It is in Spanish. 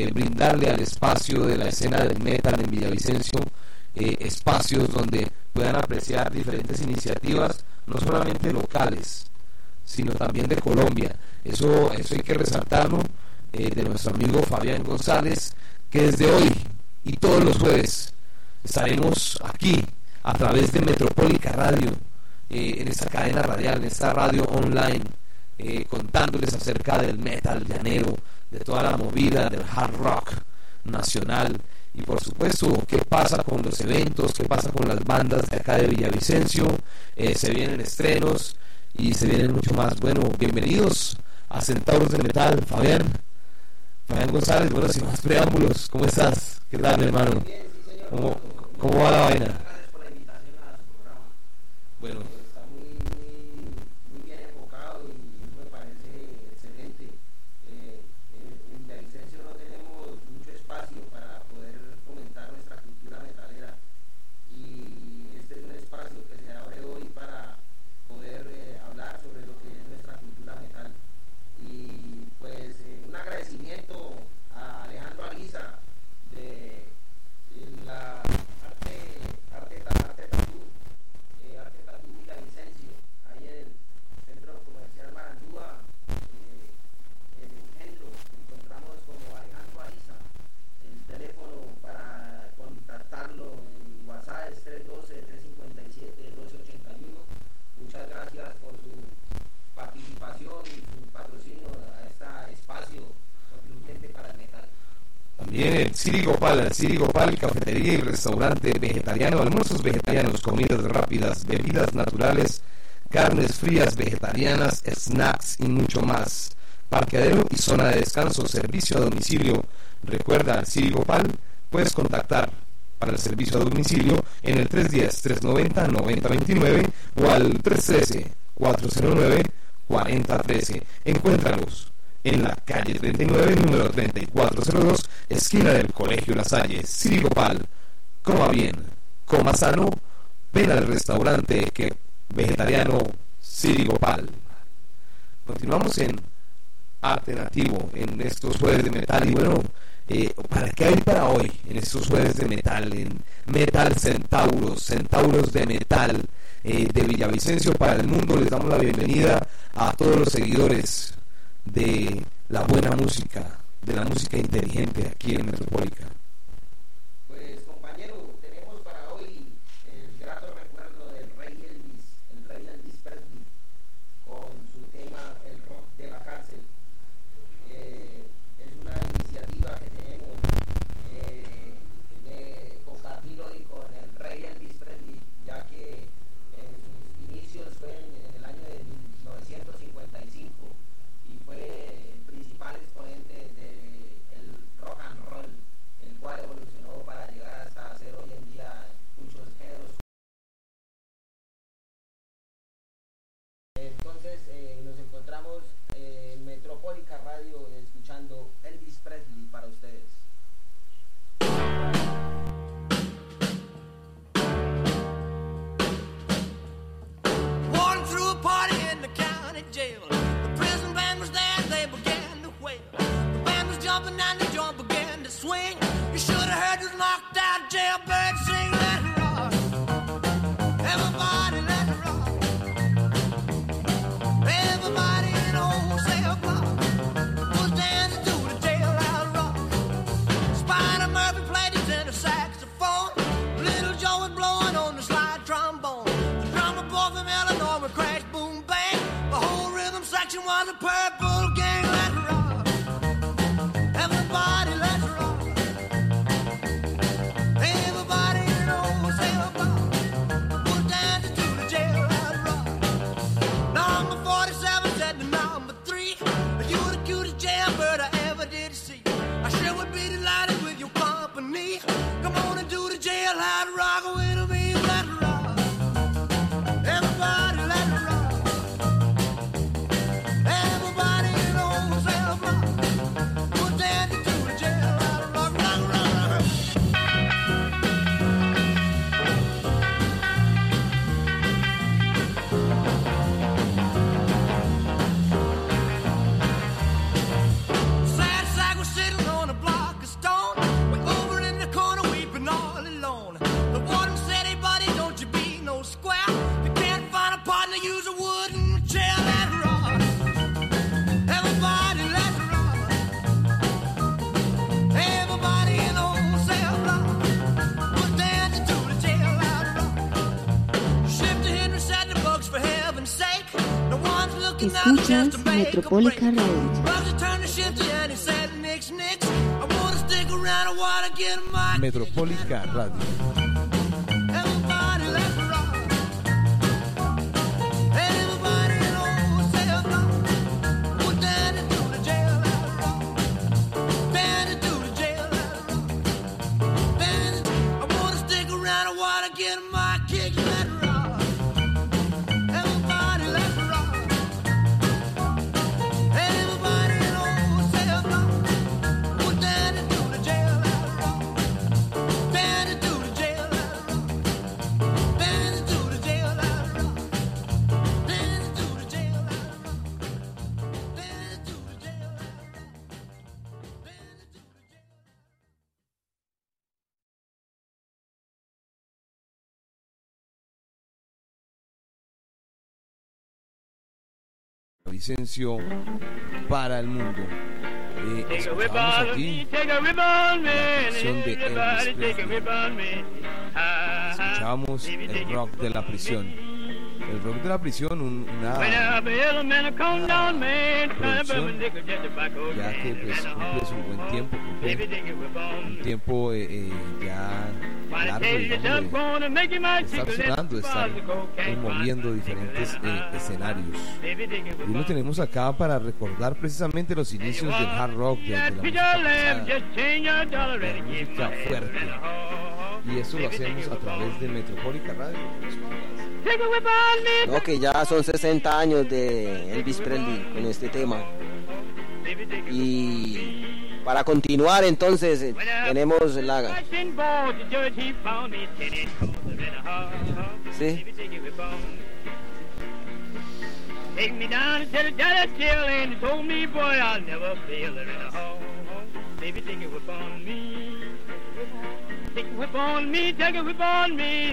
eh, brindarle al espacio de la escena del metal en Villavicencio eh, espacios donde puedan apreciar diferentes iniciativas, no solamente locales, sino también de Colombia. Eso, eso hay que resaltarlo de nuestro amigo Fabián González, que desde hoy y todos los jueves estaremos aquí a través de Metropólica Radio, en esta cadena radial, en esta radio online, contándoles acerca del metal llanero, de toda la movida del hard rock nacional y por supuesto qué pasa con los eventos, qué pasa con las bandas de acá de Villavicencio, eh, se vienen estrenos y se vienen mucho más. Bueno, bienvenidos a Centauros de Metal, Fabián. Fabián González, bueno, sin más preámbulos, ¿cómo estás? ¿Qué tal, hermano? ¿Cómo, ¿Cómo va la vaina? Bueno. Gopal, Siri Gopal, cafetería y restaurante vegetariano, almuerzos vegetarianos, comidas rápidas, bebidas naturales, carnes frías vegetarianas, snacks y mucho más. Parqueadero y zona de descanso, servicio a domicilio. Recuerda, Siri Gopal, puedes contactar para el servicio a domicilio en el 310-390-9029 o al 313-409-4013. Encuéntralos en la calle 39, número 3402, esquina del Colegio La Salle, Sirigopal. Coma bien, coma sano, ven al restaurante que vegetariano Sirigopal. Continuamos en arte nativo, en estos jueves de metal y bueno, eh, ¿para qué hay para hoy en estos jueves de metal? En Metal Centauros, Centauros de Metal eh, de Villavicencio para el mundo. Les damos la bienvenida a todos los seguidores de la buena música, de la música inteligente aquí en jail. The prison band was there, they began to wail. The band was jumping and the jump began to swing. You should have heard who's knocked Escuchas Metropólica Radio. Metropólica Radio. Vicencio para el mundo. Eh, escuchamos aquí la canción de Elvis Presley. Escuchamos el rock de la prisión. El rock de la prisión, un, una producción, ya que pues cumple su buen tiempo, un tiempo eh, eh, ya largo, digamos, de estar sonando, de estar eh, moviendo diferentes eh, escenarios. Y lo tenemos acá para recordar precisamente los inicios del hard rock, de, de la música pesada, de la música fuerte. Y eso lo hacemos a través de Metropólica Radio. No, que ya son 60 años de Elvis Presley con este tema. Y para continuar entonces eh, tenemos la... Sí. Take me down to the daddy chill and told me, boy, I'll never fail her in home. Baby, take. A whip on me, take a whip on me.